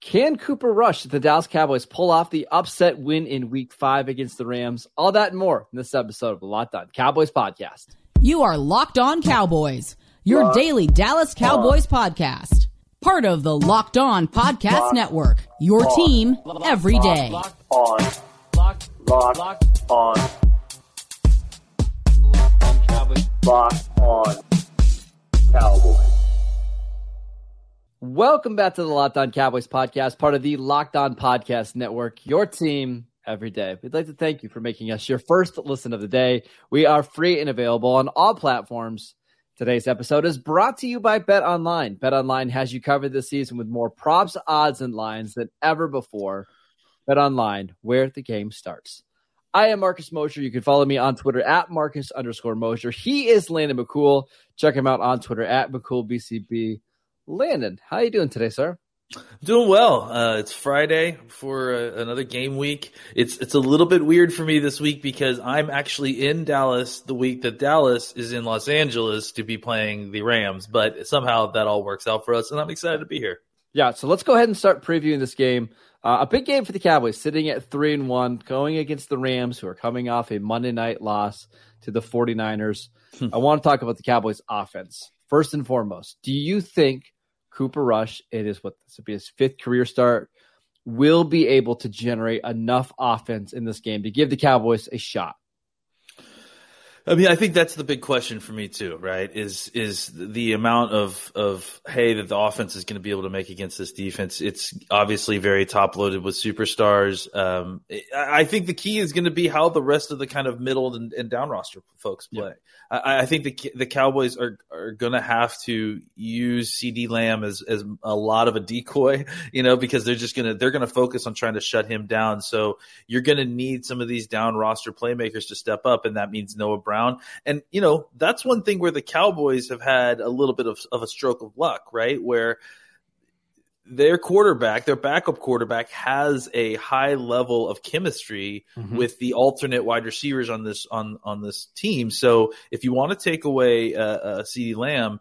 Can Cooper Rush the Dallas Cowboys pull off the upset win in week five against the Rams? All that and more in this episode of the Locked On Cowboys podcast. You are Locked On Cowboys, your Locked daily Dallas Cowboys on. podcast. Part of the Locked On Podcast Locked Network, your on. team every day. Locked on. Locked, Locked on. Locked on Cowboys. Welcome back to the Locked On Cowboys podcast, part of the Locked On Podcast Network, your team every day. We'd like to thank you for making us your first listen of the day. We are free and available on all platforms. Today's episode is brought to you by BetOnline. Bet Online has you covered this season with more props, odds, and lines than ever before. BetOnline, where the game starts. I am Marcus Mosher. You can follow me on Twitter at Marcus underscore Mosher. He is Landon McCool. Check him out on Twitter at McCoolBCB. Landon, how are you doing today, sir? Doing well. Uh, it's Friday for uh, another game week. It's it's a little bit weird for me this week because I'm actually in Dallas the week that Dallas is in Los Angeles to be playing the Rams. But somehow that all works out for us, and I'm excited to be here. Yeah, so let's go ahead and start previewing this game. Uh, a big game for the Cowboys, sitting at three and one, going against the Rams, who are coming off a Monday night loss to the 49ers. Hmm. I want to talk about the Cowboys' offense first and foremost. Do you think? Cooper Rush, it is what this will be his fifth career start, will be able to generate enough offense in this game to give the Cowboys a shot. I mean, I think that's the big question for me too, right? Is is the amount of of hay that the offense is going to be able to make against this defense? It's obviously very top loaded with superstars. Um, I think the key is going to be how the rest of the kind of middle and, and down roster folks play. Yeah. I, I, think the the Cowboys are are going to have to use CeeDee Lamb as as a lot of a decoy, you know, because they're just gonna they're going to focus on trying to shut him down. So you're going to need some of these down roster playmakers to step up, and that means Noah Brown. And, you know, that's one thing where the Cowboys have had a little bit of, of a stroke of luck, right? Where their quarterback, their backup quarterback, has a high level of chemistry mm-hmm. with the alternate wide receivers on this on on this team. So if you want to take away uh, uh, CeeDee Lamb,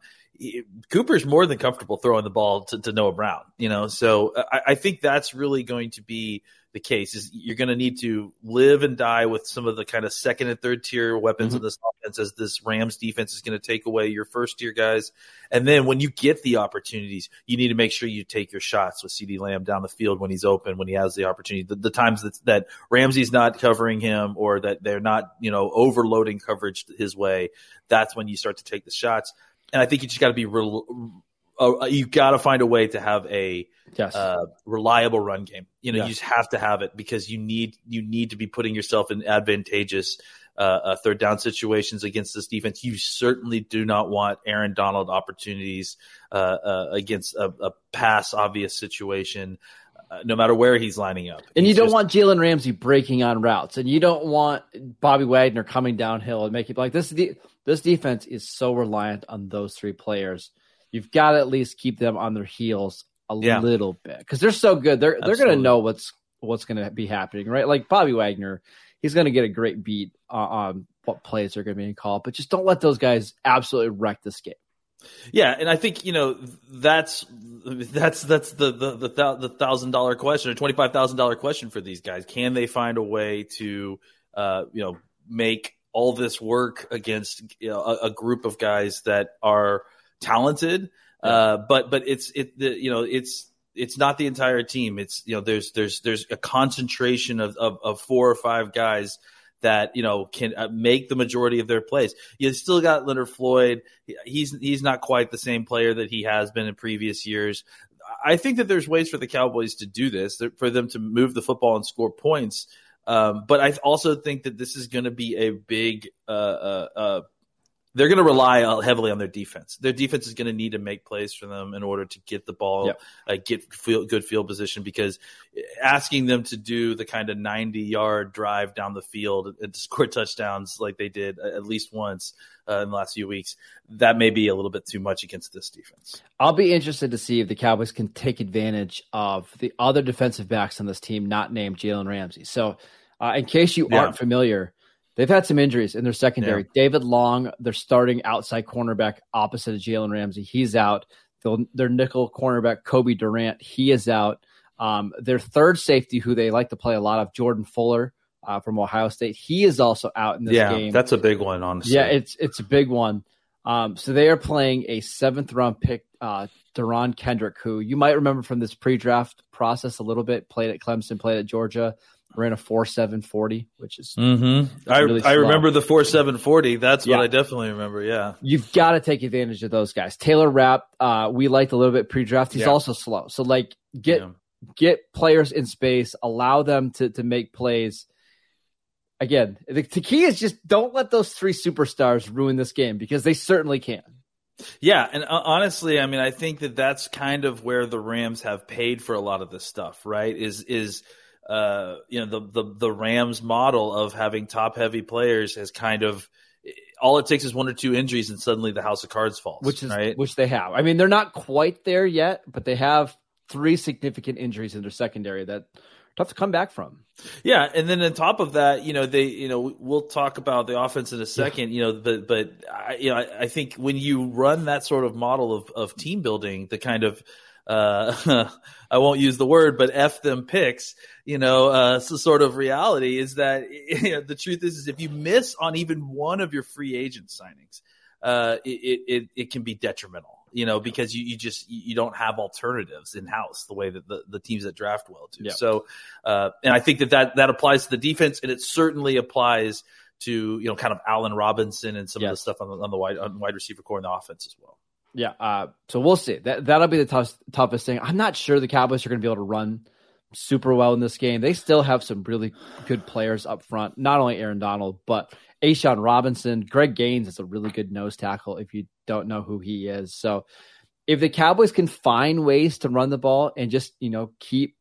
Cooper's more than comfortable throwing the ball to, to Noah Brown. You know, so I, I think that's really going to be the case is you're going to need to live and die with some of the kind of second and third tier weapons mm-hmm. of this offense as this Rams defense is going to take away your first tier guys. And then when you get the opportunities, you need to make sure you take your shots with CeeDee Lamb down the field when he's open, when he has the opportunity. The, the times that, that Ramsey's not covering him or that they're not, you know, overloading coverage his way, that's when you start to take the shots. And I think you just got to be real uh, you got to find a way to have a yes. uh, reliable run game. You know, yes. you just have to have it because you need you need to be putting yourself in advantageous uh, uh, third down situations against this defense. You certainly do not want Aaron Donald opportunities uh, uh, against a, a, pass obvious situation. no matter where he's lining up, and he's you don't just, want Jalen Ramsey breaking on routes, and you don't want Bobby Wagner coming downhill and making like this. This defense is so reliant on those three players you've got to at least keep them on their heels a yeah. little bit because they're so good. They're Absolutely. they're going to know what's what's going to be happening, right? Like Bobby Wagner, he's going to get a great beat on what plays are going to be called, but just don't let those guys absolutely wreck this game. Yeah, and I think you know that's that's that's the the the, the thousand dollar question or twenty five thousand dollar question for these guys. Can they find a way to uh, you know make all this work against you know, a, a group of guys that are talented, yeah. uh, but but it's it the, you know it's it's not the entire team. It's you know there's there's there's a concentration of of, of four or five guys that you know can uh, make the majority of their plays. You still got Leonard Floyd. He's he's not quite the same player that he has been in previous years. I think that there's ways for the Cowboys to do this, for them to move the football and score points. Um, but I also think that this is going to be a big uh, uh, uh they're going to rely heavily on their defense. Their defense is going to need to make plays for them in order to get the ball, Yep. uh, get field, good field position. Because asking them to do the kind of ninety yard drive down the field and to score touchdowns like they did at least once uh, in the last few weeks, that may be a little bit too much against this defense. I'll be interested to see if the Cowboys can take advantage of the other defensive backs on this team, not named Jalen Ramsey. So, uh, in case you Yeah. aren't familiar, they've had some injuries in their secondary. David Long, their starting outside cornerback opposite of Jalen Ramsey, he's out. They'll- Their nickel cornerback, Cobie Durant, he is out. Um, their third safety, who they like to play a lot of, Jordan Fuller uh, from Ohio State, he is also out in this yeah, game. that's a big one, honestly. Yeah, it's it's a big one. Um, so they are playing a seventh round pick, uh, Derion Kendrick, who you might remember from this pre draft process a little bit. Played at Clemson, played at Georgia, ran a four seven forty, which is Mm-hmm. I, really I slow. remember the four seven forty. That's Yeah. what I definitely remember. Yeah. you've got to take advantage of those guys. Taylor Rapp, uh, we liked a little bit pre draft. He's Yeah. also slow. So like get Yeah. get players in space, allow them to to make plays. Again, the, the key is just don't let those three superstars ruin this game because they certainly can. Yeah, and uh, honestly, I mean, I think that that's kind of where the Rams have paid for a lot of this stuff, right? Is is uh, you know the the the Rams model of having top heavy players has kind of all it takes is one or two injuries and suddenly the house of cards falls, which is right. which they have. I mean, they're not quite there yet, but they have three significant injuries in their secondary that tough to come back from. Yeah, and then on top of that, you know, they, you know, we'll talk about the offense in a second, you know, but but I, you know, I, I think when you run that sort of model of of team building, the kind of uh, I won't use the word, but f them picks, you know, uh, so sort of reality is that you know, the truth is, is if you miss on even one of your free agent signings, uh, it, it it can be detrimental. You know, because you, you just you don't have alternatives in house the way that the, the teams that draft well do. Yeah. So, uh, and I think that, that that applies to the defense, and it certainly applies to you know kind of Allen Robinson and some of the stuff on the, on the wide on wide receiver core in the offense as well. Yeah, uh, so we'll see. That that'll be the toughest toughest thing. I'm not sure the Cowboys are going to be able to run super well in this game. They still have some really good players up front. Not only Aaron Donald, but A'Shawn Robinson, Greg Gaines is a really good nose tackle. If you don't know who he is, so if the Cowboys can find ways to run the ball and just you know keep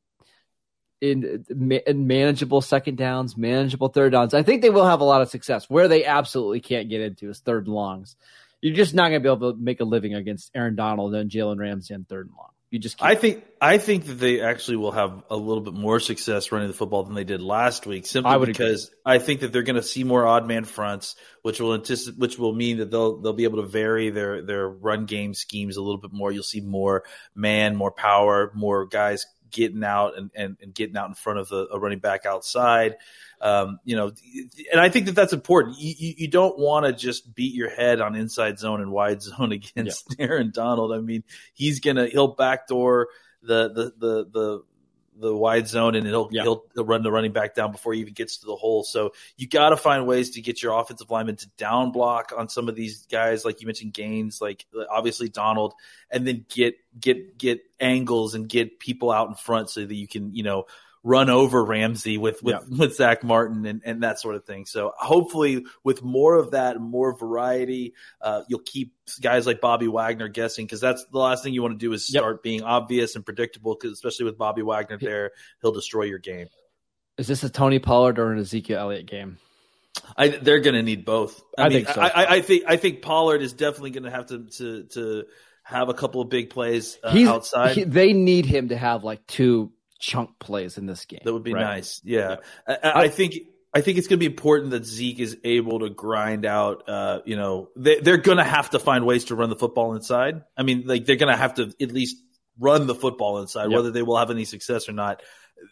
in, in manageable second downs, manageable third downs, I think they will have a lot of success. Where they absolutely can't get into is third and longs. You're just not going to be able to make a living against Aaron Donald and Jalen Ramsey on third and long. You just can't. I think I think that they actually will have a little bit more success running the football than they did last week, simply I because I think that they're going to see more odd man fronts, which will anticipate, which will mean that they'll they'll be able to vary their their run game schemes a little bit more. You'll see more man, more power, more guys getting out and, and, and getting out in front of the a running back outside. Um, you know, and I think that that's important. You, you, you don't want to just beat your head on inside zone and wide zone against Aaron Donald. I mean, he's gonna he'll backdoor the the the the the wide zone and he'll, Yeah. he'll he'll run the running back down before he even gets to the hole. So you got to find ways to get your offensive lineman to down block on some of these guys, like you mentioned, Gaines, like uh, obviously Donald, and then get get get angles and get people out in front so that you can you know run over Ramsey with with, with Zack Martin and, and that sort of thing. So hopefully with more of that, more variety, uh, you'll keep guys like Bobby Wagner guessing because that's the last thing you want to do is Yep. start being obvious and predictable. Because especially with Bobby Wagner there, he'll destroy your game. Is this a Tony Pollard or an Ezekiel Elliott game? I, they're going to need both. I, I mean, think so. I, I, I think I think Pollard is definitely going to have to to to have a couple of big plays uh, outside. he- they need him to have like two chunk plays in this game. That would be right? nice. Yeah, I, I I think I think it's going to be important that Zeke is able to grind out. Uh, you know, they, they're going to have to find ways to run the football inside. I mean, like they're going to have to at least run the football inside, Yep. whether they will have any success or not.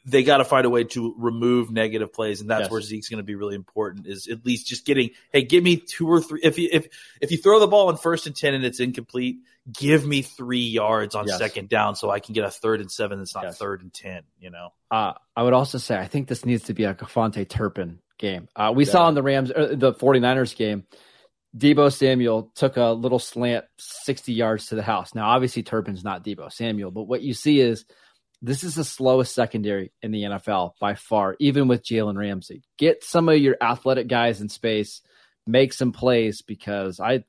They got to find a way to remove negative plays, and that's Yes. where Zeke's going to be really important. Is at least just getting, hey, give me two or three. If you if if you throw the ball in first and ten and it's incomplete, give me three yards on Yes. second down so I can get a third and seven. That's not Yes. third and ten. You know. Uh, I would also say I think this needs to be a Fonte Turpin game. Uh, we saw in the Rams, er, the 49ers game, Deebo Samuel took a little slant 60 yards to the house. Now, obviously, Turpin's not Deebo Samuel, but what you see is this is the slowest secondary in the NFL by far, even with Jalen Ramsey. Get some of your athletic guys in space, make some plays because I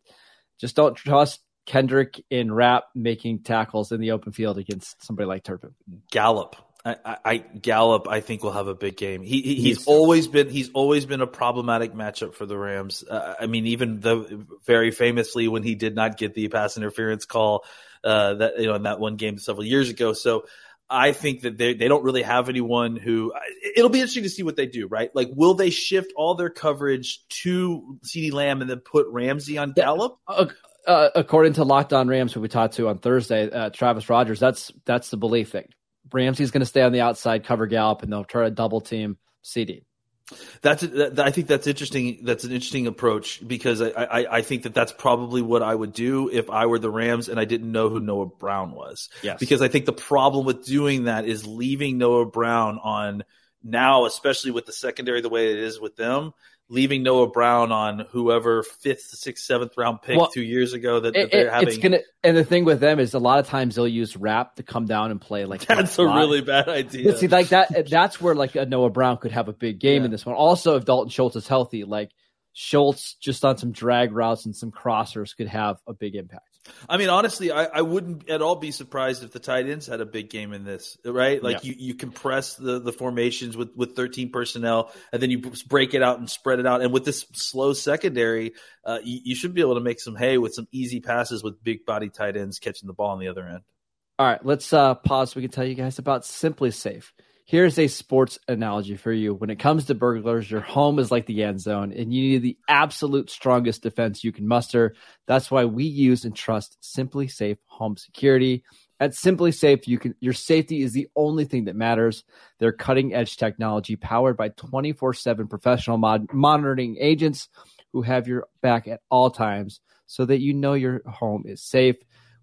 just don't trust Kendrick in Rapp making tackles in the open field against somebody like Turpin. Gallup. I, I, I Gallup, I think will have a big game. He, he he's always been he's always been a problematic matchup for the Rams. Uh, I mean, even the very famously when he did not get the pass interference call uh, that you know in that one game several years ago. So I think that they they don't really have anyone who. It'll be interesting to see what they do. Right? Like, will they shift all their coverage to CeeDee Lamb and then put Ramsey on Gallup? Uh, uh, according to Locked On Rams, who we talked to on Thursday, uh, Travis Rogers, that's that's the belief that Ramsey's going to stay on the outside, cover Gallup, and they'll try to double team CeeDee. That's that, I think that's interesting. That's an interesting approach because I, I, I think that that's probably what I would do if I were the Rams and I didn't know who Noah Brown was. Yes. Because I think the problem with doing that is leaving Noah Brown on now, especially with the secondary the way it is with them leaving Noah Brown on whoever fifth, sixth, seventh round pick well, two years ago that, that they're having. It's gonna, and the thing with them is a lot of times they'll use Rapp to come down and play like that's a really bad idea. See, like that, that's where like a Noah Brown could have a big game yeah. in this one. Also, if Dalton Schultz is healthy, like Schultz just on some drag routes and some crossers could have a big impact. I mean, honestly, I, I, wouldn't at all be surprised if the tight ends had a big game in this, right? Like yeah. you, you compress the, the formations with, with 13 personnel and then you break it out and spread it out. And with this slow secondary, uh, you, you, should be able to make some hay with some easy passes with big body tight ends catching the ball on the other end. All right, let's uh, pause so we can tell you guys about SimpliSafe. Here's a sports analogy for you. When it comes to burglars, your home is like the end zone, and you need the absolute strongest defense you can muster. That's why we use and trust SimpliSafe Home Security. At SimpliSafe, you can your safety is the only thing that matters. Their cutting edge technology, powered by 24 7 professional mod- monitoring agents who have your back at all times so that you know your home is safe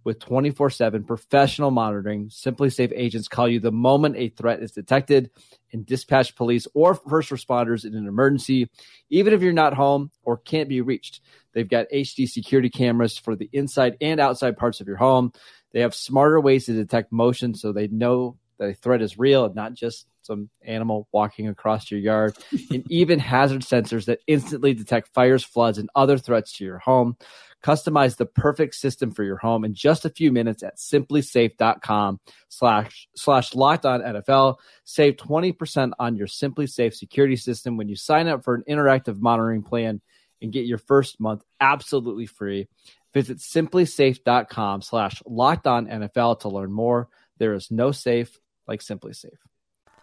with 24 7 professional monitoring. Simply SimpliSafe agents call you the moment a threat is detected and dispatch police or first responders in an emergency, even if you're not home or can't be reached. They've got HD security cameras for the inside and outside parts of your home. They have smarter ways to detect motion so they know that a threat is real and not just some animal walking across your yard, and even hazard sensors that instantly detect fires, floods, and other threats to your home. Customize the perfect system for your home in just a few minutes at simplisafe.com slash slash locked on NFL. Save 20% on your SimpliSafe security system when you sign up for an interactive monitoring plan and get your first month absolutely free. Visit simplisafe.com slash locked on NFL to learn more. There is no safe like SimpliSafe.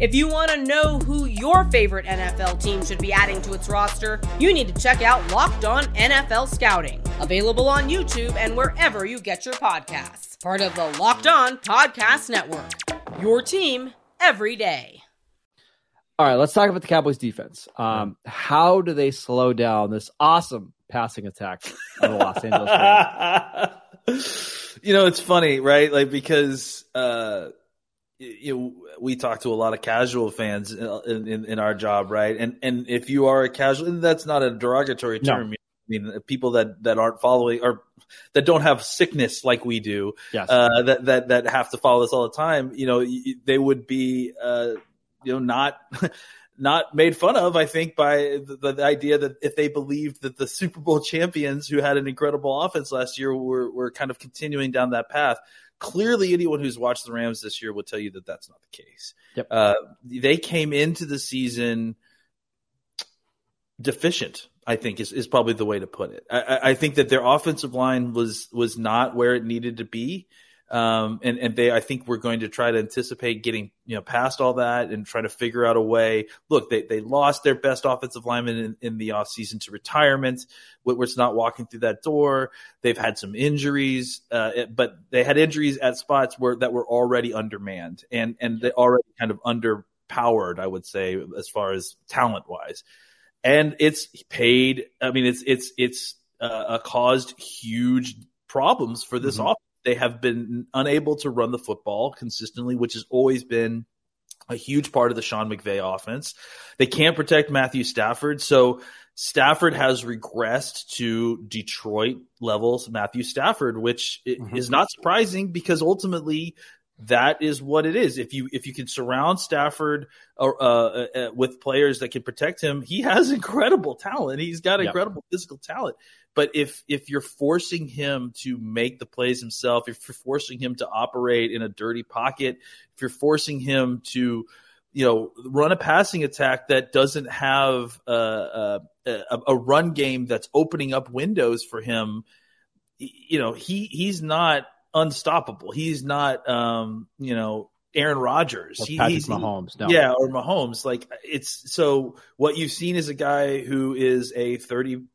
If you want to know who your favorite NFL team should be adding to its roster, you need to check out Locked On NFL Scouting, available on YouTube and wherever you get your podcasts. Part of the Locked On Podcast Network. Your team every day. All right, let's talk about the Cowboys defense. Um, how do they slow down this awesome passing attack of the Los Angeles you know, it's funny, right? Like because uh you know, we talk to a lot of casual fans in, in, in, our job, right? And and if you are a casual, and that's not a derogatory term. No. I mean, people that, that aren't following or that don't have sickness like we do, yes. uh, that that that have to follow this all the time. You know, they would be, uh, you know, not. not made fun of, I think, by the, the, idea that if they believed that the Super Bowl champions who had an incredible offense last year were, were kind of continuing down that path clearly anyone who's watched the Rams this year will tell you that that's not the case. Yep. Uh, they came into the season deficient. I think is, is probably the way to put it. I, I think that their offensive line was was not where it needed to be. Um, and, and they, I think we're going to try to anticipate getting, you know, past all that and try to figure out a way. Look, they, they lost their best offensive lineman in, in the offseason to retirement. Whitworth's not walking through that door. They've had some injuries, uh, but they had injuries at spots where that were already undermanned and, and they already kind of underpowered, I would say, as far as talent wise. And it's paid. I mean, it's, it's, it's, uh, caused huge problems for this mm-hmm. offense They have been unable to run the football consistently, which has always been a huge part of the Sean McVay offense. They can't protect Matthew Stafford. So Stafford has regressed to Detroit levels Matthew Stafford, which mm-hmm. is not surprising because ultimately that is what it is. If you if you can surround Stafford uh, uh, uh, with players that can protect him, he has incredible talent. He's got incredible yep. physical talent. But if if you're forcing him to make the plays himself, if you're forcing him to operate in a dirty pocket, if you're forcing him to you know run a passing attack that doesn't have a, a, a run game that's opening up windows for him, you know he he's not unstoppable. He's not um, you know Aaron Rodgers. He, Patrick he's Mahomes. No. Yeah, or Mahomes. Like it's so what you've seen is a guy who is a 30, you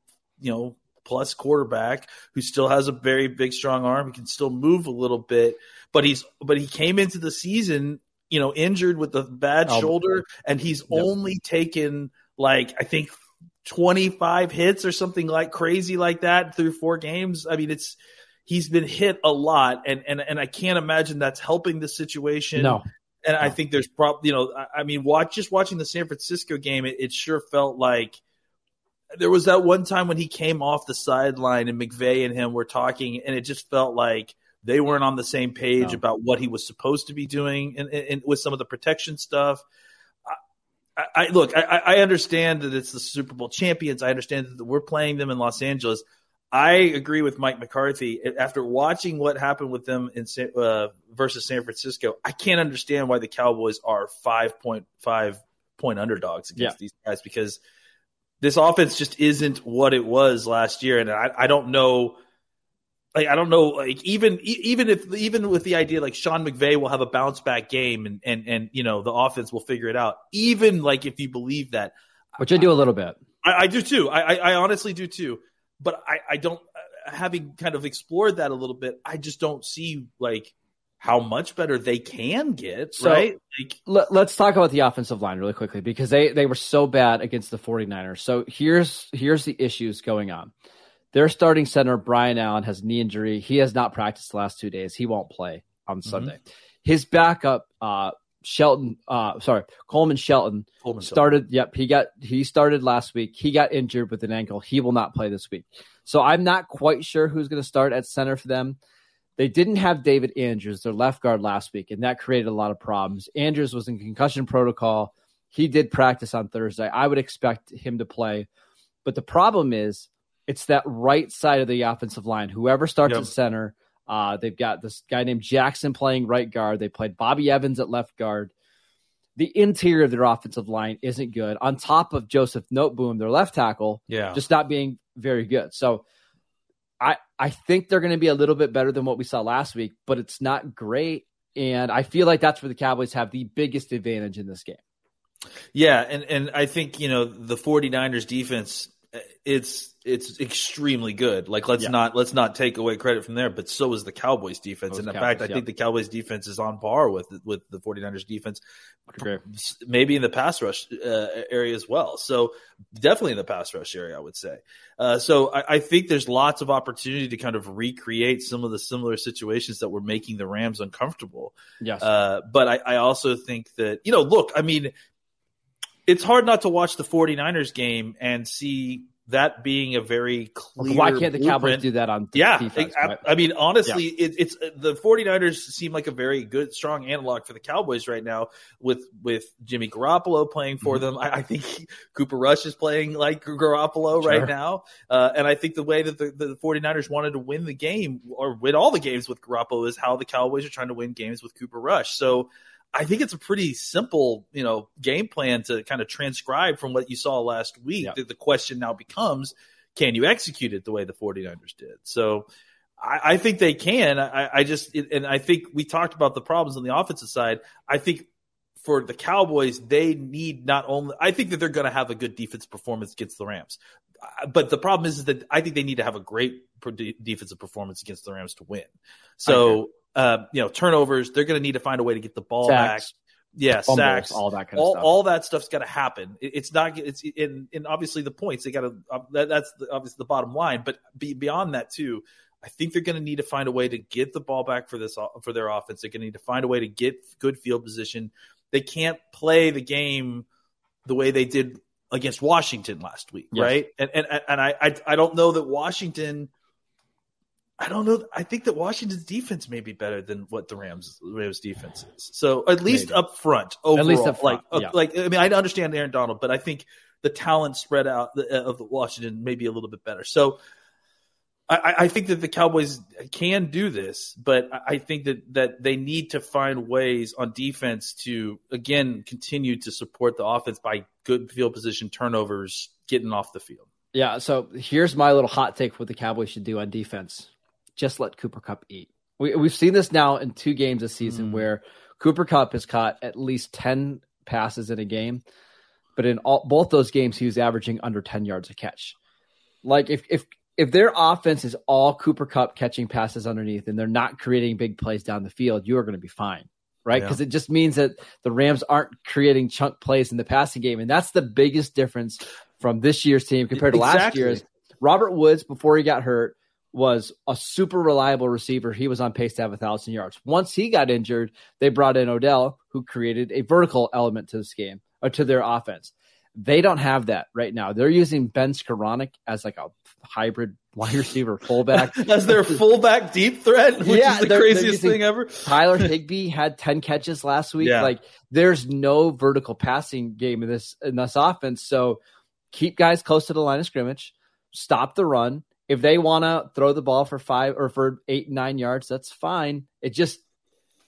know, plus quarterback who still has a very big strong arm. He can still move a little bit, but he's but he came into the season, you know, injured with a bad oh, shoulder, and he's only taken like I think 25 hits or something like crazy like that through four games. I mean, it's he's been hit a lot and and and I can't imagine that's helping the situation. No. And no. I think there's probably, you know, I, I mean, watch just watching the San Francisco game, it, it sure felt like – there was that one time when he came off the sideline and McVay and him were talking, and it just felt like they weren't on the same page no. about what he was supposed to be doing and, and, and with some of the protection stuff. I, I look, I, I, understand that it's the Super Bowl champions. I understand that we're playing them in Los Angeles. I agree with Mike McCarthy. After watching what happened with them in uh, versus San Francisco, I can't understand why the Cowboys are five point five point underdogs against yeah. these guys because – this offense just isn't what it was last year, and I, I don't know. Like I don't know, like even even if even with the idea like Sean McVay will have a bounce back game and and and you know the offense will figure it out. Even like if you believe that, which I do a little bit, I, I do too. I, I honestly do too. But I I don't having kind of explored that a little bit. I just don't see like how much better they can get, so, right? Like, let, us talk about the offensive line really quickly because they they were so bad against the 49ers. So here's here's the issues going on. Their starting center Brian Allen has knee injury. He has not practiced the last 2 days. He won't play on mm-hmm. Sunday. His backup uh Shelton uh sorry, Coleman Shelton Coleman started Shelton. yep, he got he started last week. He got injured with an ankle. He will not play this week. So I'm not quite sure who's going to start at center for them. They didn't have David Andrews, their left guard, last week, and that created a lot of problems. Andrews was in concussion protocol. He did practice on Thursday. I would expect him to play. But the problem is, it's that right side of the offensive line. Whoever starts yep. at center, uh, they've got this guy named Jackson playing right guard. They played Bobby Evans at left guard. The interior of their offensive line isn't good. On top of Joseph Noteboom, their left tackle, yeah, just not being very good. So I I think they're going to be a little bit better than what we saw last week, but it's not great. And I feel like that's where the Cowboys have the biggest advantage in this game. Yeah, and and I think, you know, the 49ers defense it's it's extremely good. Like let's yeah. not let's not take away credit from there, but so is the Cowboys defense. And in Cowboys, fact, I think the Cowboys defense is on par with with the 49ers defense. Maybe in the pass rush uh, area as well. So definitely in the pass rush area, I would say. Uh, so I, I, think there's lots of opportunity to kind of recreate some of the similar situations that were making the Rams uncomfortable. Yes. Uh, but I, I also think that you know, look, I mean, it's hard not to watch the 49ers game and see that being a very clear. Why can't the Cowboys do that on yeah, defense? I, I mean, honestly, yeah. it, it's the 49ers seem like a very good, strong analog for the Cowboys right now with with Jimmy Garoppolo playing for mm-hmm. them. I, I, think Cooper Rush is playing like Garoppolo sure. right now. Uh, and I think the way that the, the 49ers wanted to win the game or win all the games with Garoppolo is how the Cowboys are trying to win games with Cooper Rush. So I think it's a pretty simple, you know, game plan to kind of transcribe from what you saw last week. Yeah. The, the, question now becomes, can you execute it the way the 49ers did? So I, I think they can. I, I just, and I think we talked about the problems on the offensive side. I think for the Cowboys, they need not only, I think that they're going to have a good defense performance against the Rams. Uh, but the problem is, is that I think they need to have a great defensive performance against the Rams to win. So, uh, you know, turnovers. They're going to need to find a way to get the ball sacks, back. Yeah, fumbles, sacks, all that kind of all, stuff. All that stuff's got to happen. It, it's not. It's in, in obviously the points they got to. Uh, that, that's the, obviously the bottom line. But be, beyond that too, I think they're going to need to find a way to get the ball back for this for their offense. They're going to need to find a way to get good field position. They can't play the game the way they did against Washington last week, yes. right? And and and I, I I don't know that Washington. I don't know. I think that Washington's defense may be better than what the Rams Rams defense is. So at least Maybe. up front, overall, at least up front, like yeah. like I mean, I understand Aaron Donald, but I think the talent spread out uh, of the Washington may be a little bit better. So I, I, think that the Cowboys can do this, but I think that that they need to find ways on defense to again continue to support the offense by good field position turnovers, getting off the field. Yeah. So here's my little hot take: what the Cowboys should do on defense. Just let Cooper Kupp eat. We, we've seen this now in two games this season mm. where Cooper Kupp has caught at least ten passes in a game, but in all, both those games he was averaging under ten yards a catch. Like if if if their offense is all Cooper Kupp catching passes underneath and they're not creating big plays down the field, you are going to be fine, right? Because yeah. it just means that the Rams aren't creating chunk plays in the passing game, and that's the biggest difference from this year's team compared to exactly. last year's. Robert Woods, before he got hurt, was a super reliable receiver. He was on pace to have a thousand yards. Once he got injured, they brought in Odell, who created a vertical element to this game or to their offense. They don't have that right now. They're using Ben Skowronek as like a hybrid wide receiver fullback as their fullback deep threat, which yeah, is the craziest thing ever. Tyler Higby had 10 catches last week. Yeah. Like there's no vertical passing game in this in this offense. So keep guys close to the line of scrimmage, stop the run. If they want to throw the ball for five or for eight, nine yards, that's fine. It just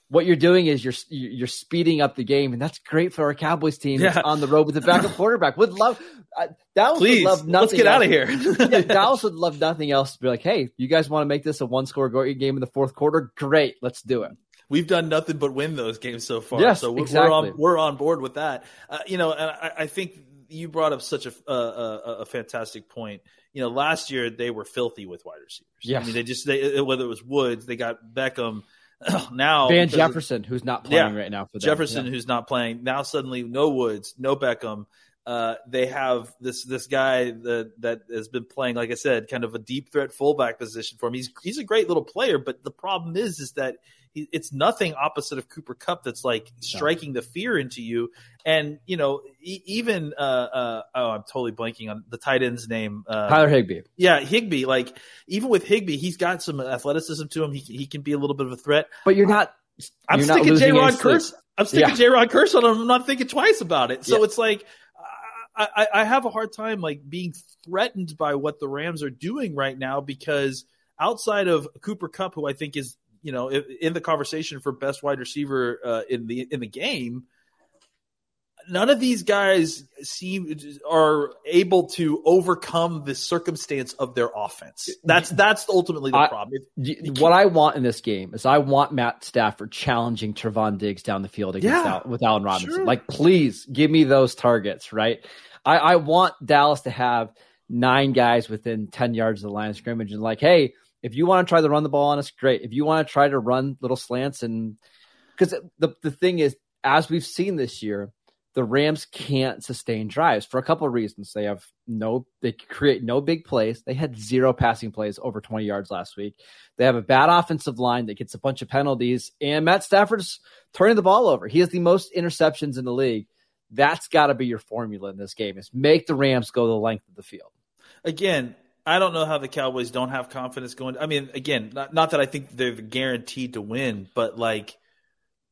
what you're doing is you're you're speeding up the game, and that's great for our Cowboys team yeah. on the road with the backup quarterback. Would love uh, Dallas Please, would love nothing. Let's get else. out of here. yeah, Dallas would love nothing else to be like, hey, you guys want to make this a one score game in the fourth quarter? Great, let's do it. We've done nothing but win those games so far. Yes, so we're, exactly. we're on we're on board with that. Uh, you know, and I, I, think you brought up such a, a, a fantastic point. You know, last year they were filthy with wide receivers. Yeah, I mean they just they whether it was Woods, they got Beckham now Van Jefferson, who's not playing yeah, right now for them. Jefferson, yeah. who's not playing now. Suddenly, no Woods, no Beckham. Uh, they have this this guy that that has been playing, like I said, kind of a deep threat fullback position for him. He's he's a great little player, but the problem is is that it's nothing opposite of Cooper Kupp that's like striking the fear into you. And you know, e- even uh, uh, oh, I'm totally blanking on the tight end's name. Uh, Tyler Higbee. Yeah, Higbee. Like even with Higbee, he's got some athleticism to him. He he can be a little bit of a threat. But you're not. I'm you're sticking Jayron Kearse. I'm sticking yeah. Jayron Kearse on him. I'm not thinking twice about it. So yeah. it's like. I, I have a hard time like being threatened by what the Rams are doing right now because outside of Cooper Kupp, who I think is you know, in the conversation for best wide receiver uh, in the in the game, none of these guys seem are able to overcome the circumstance of their offense. That's that's ultimately the I, problem. what I want in this game is I want Matt Stafford challenging Trevon Diggs down the field against yeah, Al, with Allen Robinson. Sure. Like, please give me those targets, right? I, I want Dallas to have nine guys within ten yards of the line of scrimmage, and like, hey if you want to try to run the ball on us, great. If you want to try to run little slants and because the the thing is, as we've seen this year, the Rams can't sustain drives for a couple of reasons. They have no, they create no big plays. They had zero passing plays over 20 yards last week. They have a bad offensive line that gets a bunch of penalties, and Matt Stafford's turning the ball over. He has the most interceptions in the league. That's got to be your formula in this game: is make the Rams go the length of the field. Again, I don't know how the Cowboys don't have confidence going. I mean, again, not, not that I think they're guaranteed to win, but like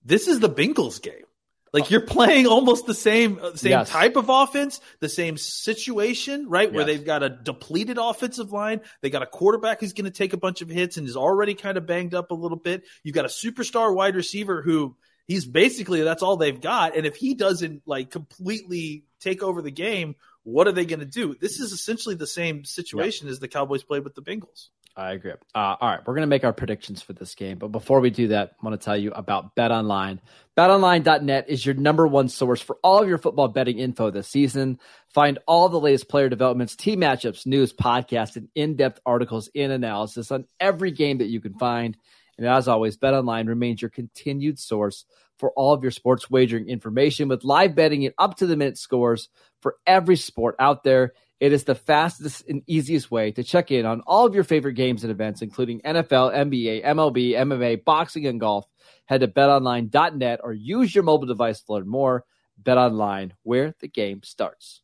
this is the Bengals game. Like you're playing almost the same uh, same yes. type of offense, the same situation, right? Yes. Where they've got a depleted offensive line, they got a quarterback who's going to take a bunch of hits and is already kind of banged up a little bit. You've got a superstar wide receiver who he's basically that's all they've got, and if he doesn't like completely take over the game, what are they going to do? This is essentially the same situation yep. as the Cowboys played with the Bengals. I agree. Uh, all right, we're going to make our predictions for this game. But before we do that, I want to tell you about BetOnline. BetOnline.net is your number one source for all of your football betting info this season. Find all the latest player developments, team matchups, news, podcasts, and in depth articles and analysis on every game that you can find. And as always, BetOnline remains your continued source for all of your sports wagering information with live betting and up to the minute scores for every sport out there. It is the fastest and easiest way to check in on all of your favorite games and events, including NFL, NBA, MLB, MMA, boxing, and golf. Head to betonline.net or use your mobile device to learn more. BetOnline, where the game starts.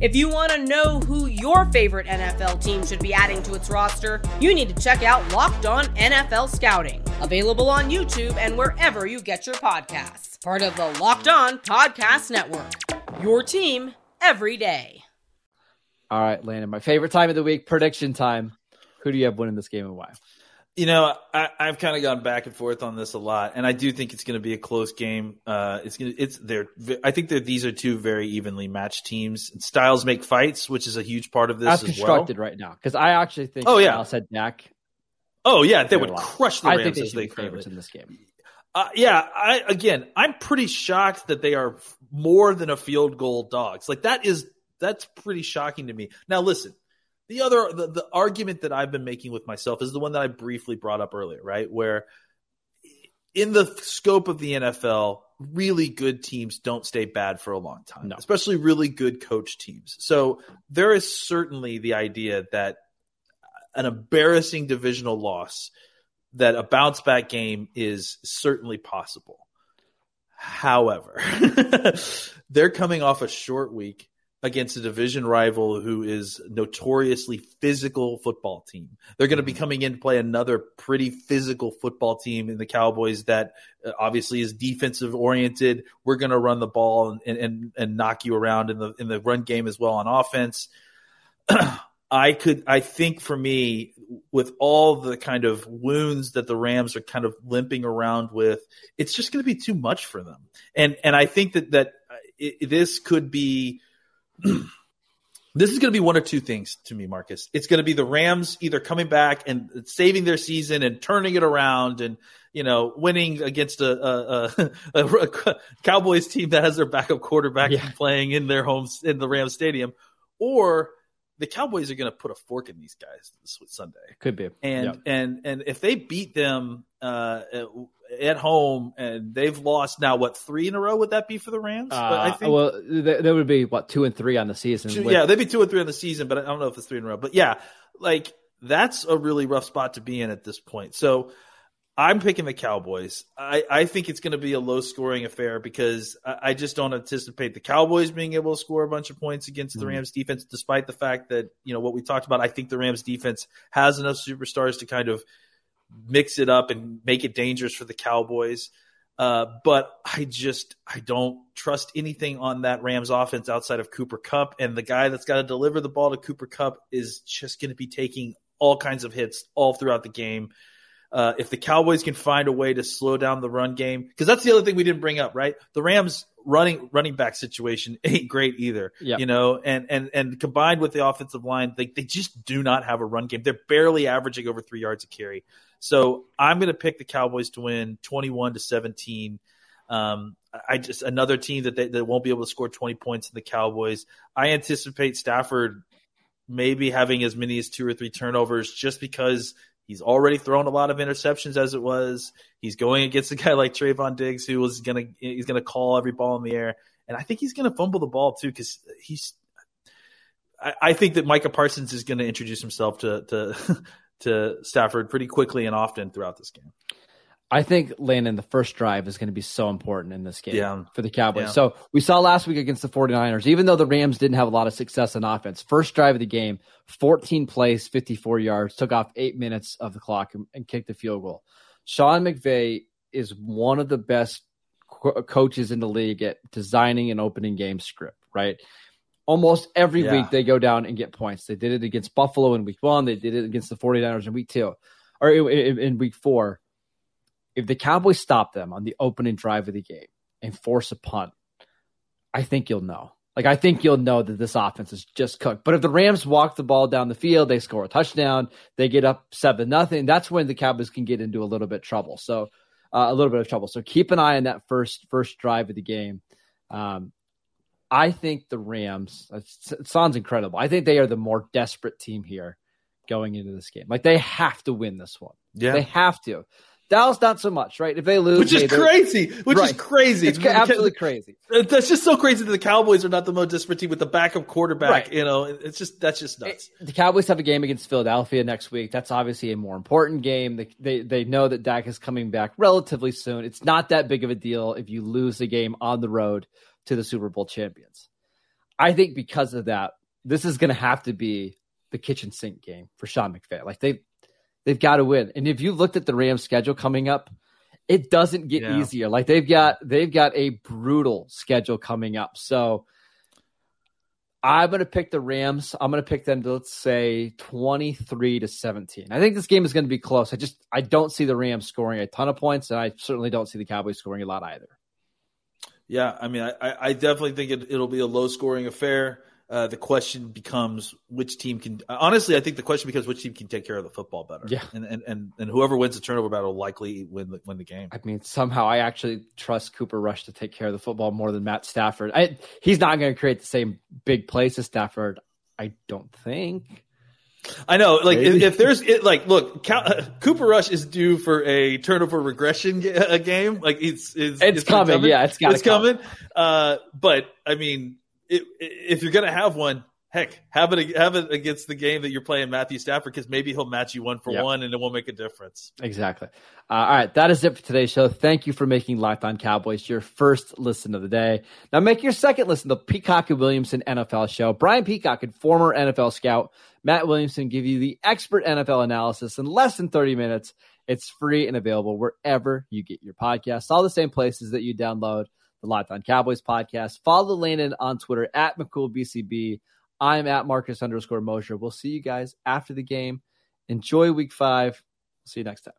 If you want to know who your favorite NFL team should be adding to its roster, you need to check out Locked On NFL Scouting, available on YouTube and wherever you get your podcasts. Part of the Locked On Podcast Network. Your team every day. All right, Landon, my favorite time of the week, prediction time. Who do you have winning this game and why? You know, I, have kind of gone back and forth on this a lot, and I do think it's going to be a close game. Uh, it's going to, it's there. I think that these are two very evenly matched teams. Styles make fights, which is a huge part of this as, constructed well. right now. Because I actually think, oh yeah, Styles said Dak. Oh yeah, they would crush the Rams I think they as they favorites in this game. Uh, yeah, I again, I'm pretty shocked that they are more than a field goal dogs. Like that is that's pretty shocking to me. Now listen, the other the, the argument that I've been making with myself is the one that I briefly brought up earlier, right? Where in the scope of the NFL, really good teams don't stay bad for a long time, no. especially really good coach teams. So there is certainly the idea that an embarrassing divisional loss, that a bounce back game is certainly possible. However, they're coming off a short week against a division rival who is notoriously physical football team. They're going to be coming in to play another pretty physical football team in the Cowboys that uh, obviously is defensive oriented. We're going to run the ball and, and, and knock you around in the, in the run game as well on offense. I could, I think for me, with all the kind of wounds that the Rams are kind of limping around with, it's just going to be too much for them. And, and I think that, that it, this could be, this is going to be one of two things to me, Marcus. It's going to be the Rams either coming back and saving their season and turning it around and you know winning against a, a, a, a Cowboys team that has their backup quarterback yeah. playing in their homes in the Rams stadium, or the Cowboys are going to put a fork in these guys this Sunday. Could be, and yep. and and if they beat them uh, at home and they've lost now what three in a row would that be for the Rams? Uh, I think well there would be what two and three on the season. Two, with... Yeah, they'd be two and three on the season, but I don't know if it's three in a row. But yeah, like that's a really rough spot to be in at this point. So I'm picking the Cowboys. I, I think it's going to be a low scoring affair because I, I, just don't anticipate the Cowboys being able to score a bunch of points against the mm-hmm. Rams defense, despite the fact that, you know, what we talked about. I think the Rams defense has enough superstars to kind of mix it up and make it dangerous for the Cowboys. Uh, but I just I don't trust anything on that Rams offense outside of Cooper Kupp, and the guy that's got to deliver the ball to Cooper Kupp is just going to be taking all kinds of hits all throughout the game. Uh, if the Cowboys can find a way to slow down the run game, because that's the other thing we didn't bring up, right? The Rams running running back situation ain't great either. Yep. You know, and and and combined with the offensive line, they they just do not have a run game. They're barely averaging over three yards a carry. So I'm going to pick the Cowboys to win 21 to 17. Um, I just another team that they, that won't be able to score 20 points in the Cowboys. I anticipate Stafford maybe having as many as two or three turnovers just because He's already thrown a lot of interceptions as it was. He's going against a guy like Trevon Diggs, who was gonna he's gonna call every ball in the air, and I think he's gonna fumble the ball too because he's. I, I, think that Micah Parsons is going to introduce himself to to to Stafford pretty quickly and often throughout this game. I think Landon, the first drive is going to be so important in this game yeah. for the Cowboys. Yeah. So we saw last week against the 49ers, even though the Rams didn't have a lot of success on offense, first drive of the game, 14 plays, 54 yards, took off eight minutes of the clock and, and kicked the field goal. Sean McVay is one of the best co- coaches in the league at designing an opening game script, right? Almost every yeah. week they go down and get points. They did it against Buffalo in week one. They did it against the 49ers in week two or in, in, week four if the Cowboys stop them on the opening drive of the game and force a punt, I think you'll know. Like I think you'll know that this offense is just cooked. But if the Rams walk the ball down the field, they score a touchdown, they get up seven nothing. That's when the Cowboys can get into a little bit of trouble. So uh, a little bit of trouble. So keep an eye on that first first drive of the game. Um, I think the Rams. It sounds incredible. I think they are the more desperate team here going into this game. Like they have to win this one. Yeah, they have to. Dallas not so much, right? If they lose, which is crazy, which right. is crazy, it's absolutely crazy. That's just so crazy that the Cowboys are not the most desperate team with the backup quarterback. Right. You know, it's just that's just nuts. It, the Cowboys have a game against Philadelphia next week. That's obviously a more important game. They, they they know that Dak is coming back relatively soon. It's not that big of a deal if you lose the game on the road to the Super Bowl champions. I think because of that, this is going to have to be the kitchen sink game for Sean McVay. Like they They've got to win. And if you looked at the Rams schedule coming up, it doesn't get yeah. easier. Like they've got they've got a brutal schedule coming up. So I'm going to pick the Rams. I'm going to pick them to let's say 23 to 17. I think this game is going to be close. I just I don't see the Rams scoring a ton of points, and I certainly don't see the Cowboys scoring a lot either. Yeah, I mean, I, I definitely think it, it'll be a low scoring affair uh, the question becomes which team can. Honestly, I think the question becomes which team can take care of the football better. Yeah, and and and, and whoever wins the turnover battle will likely win the, win the game. I mean, somehow I actually trust Cooper Rush to take care of the football more than Matt Stafford. I, he's not going to create the same big plays as Stafford. I don't think. I know, like if, if, there's it, like, look, Cooper Rush is due for a turnover regression a game. Like it's it's, it's, it's coming. coming. Yeah, it's it's come. coming. Uh, but I mean, it, if you're going to have one, heck, have it have it against the game that you're playing Matthew Stafford because maybe he'll match you one for yep. one and it won't make a difference. Exactly. Uh, all right, that is it for today's show. Thank you for making Locked On Cowboys your first listen of the day. Now make your second listen the Peacock and Williamson NFL show. Brian Peacock and former NFL scout Matt Williamson give you the expert NFL analysis in less than 30 minutes. It's free and available wherever you get your podcasts, all the same places that you download the Locked On Cowboys podcast. Follow Landon on Twitter at McCoolBCB. I'm at Marcus underscore Mosher. We'll see you guys after the game. Enjoy week five. See you next time.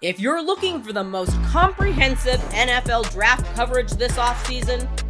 If you're looking for the most comprehensive NFL draft coverage this offseason,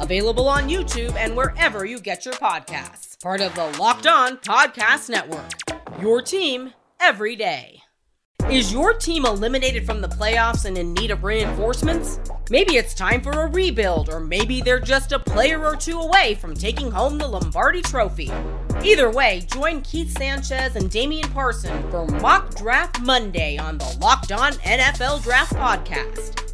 available on YouTube and wherever you get your podcasts. Part of the Locked On Podcast Network. Your team every day. Is your team eliminated from the playoffs and in need of reinforcements? Maybe it's time for a rebuild, or maybe they're just a player or two away from taking home the Lombardi Trophy. Either way, join Keith Sanchez and Damian Parson for Mock Draft Monday on the Locked On NFL Draft Podcast.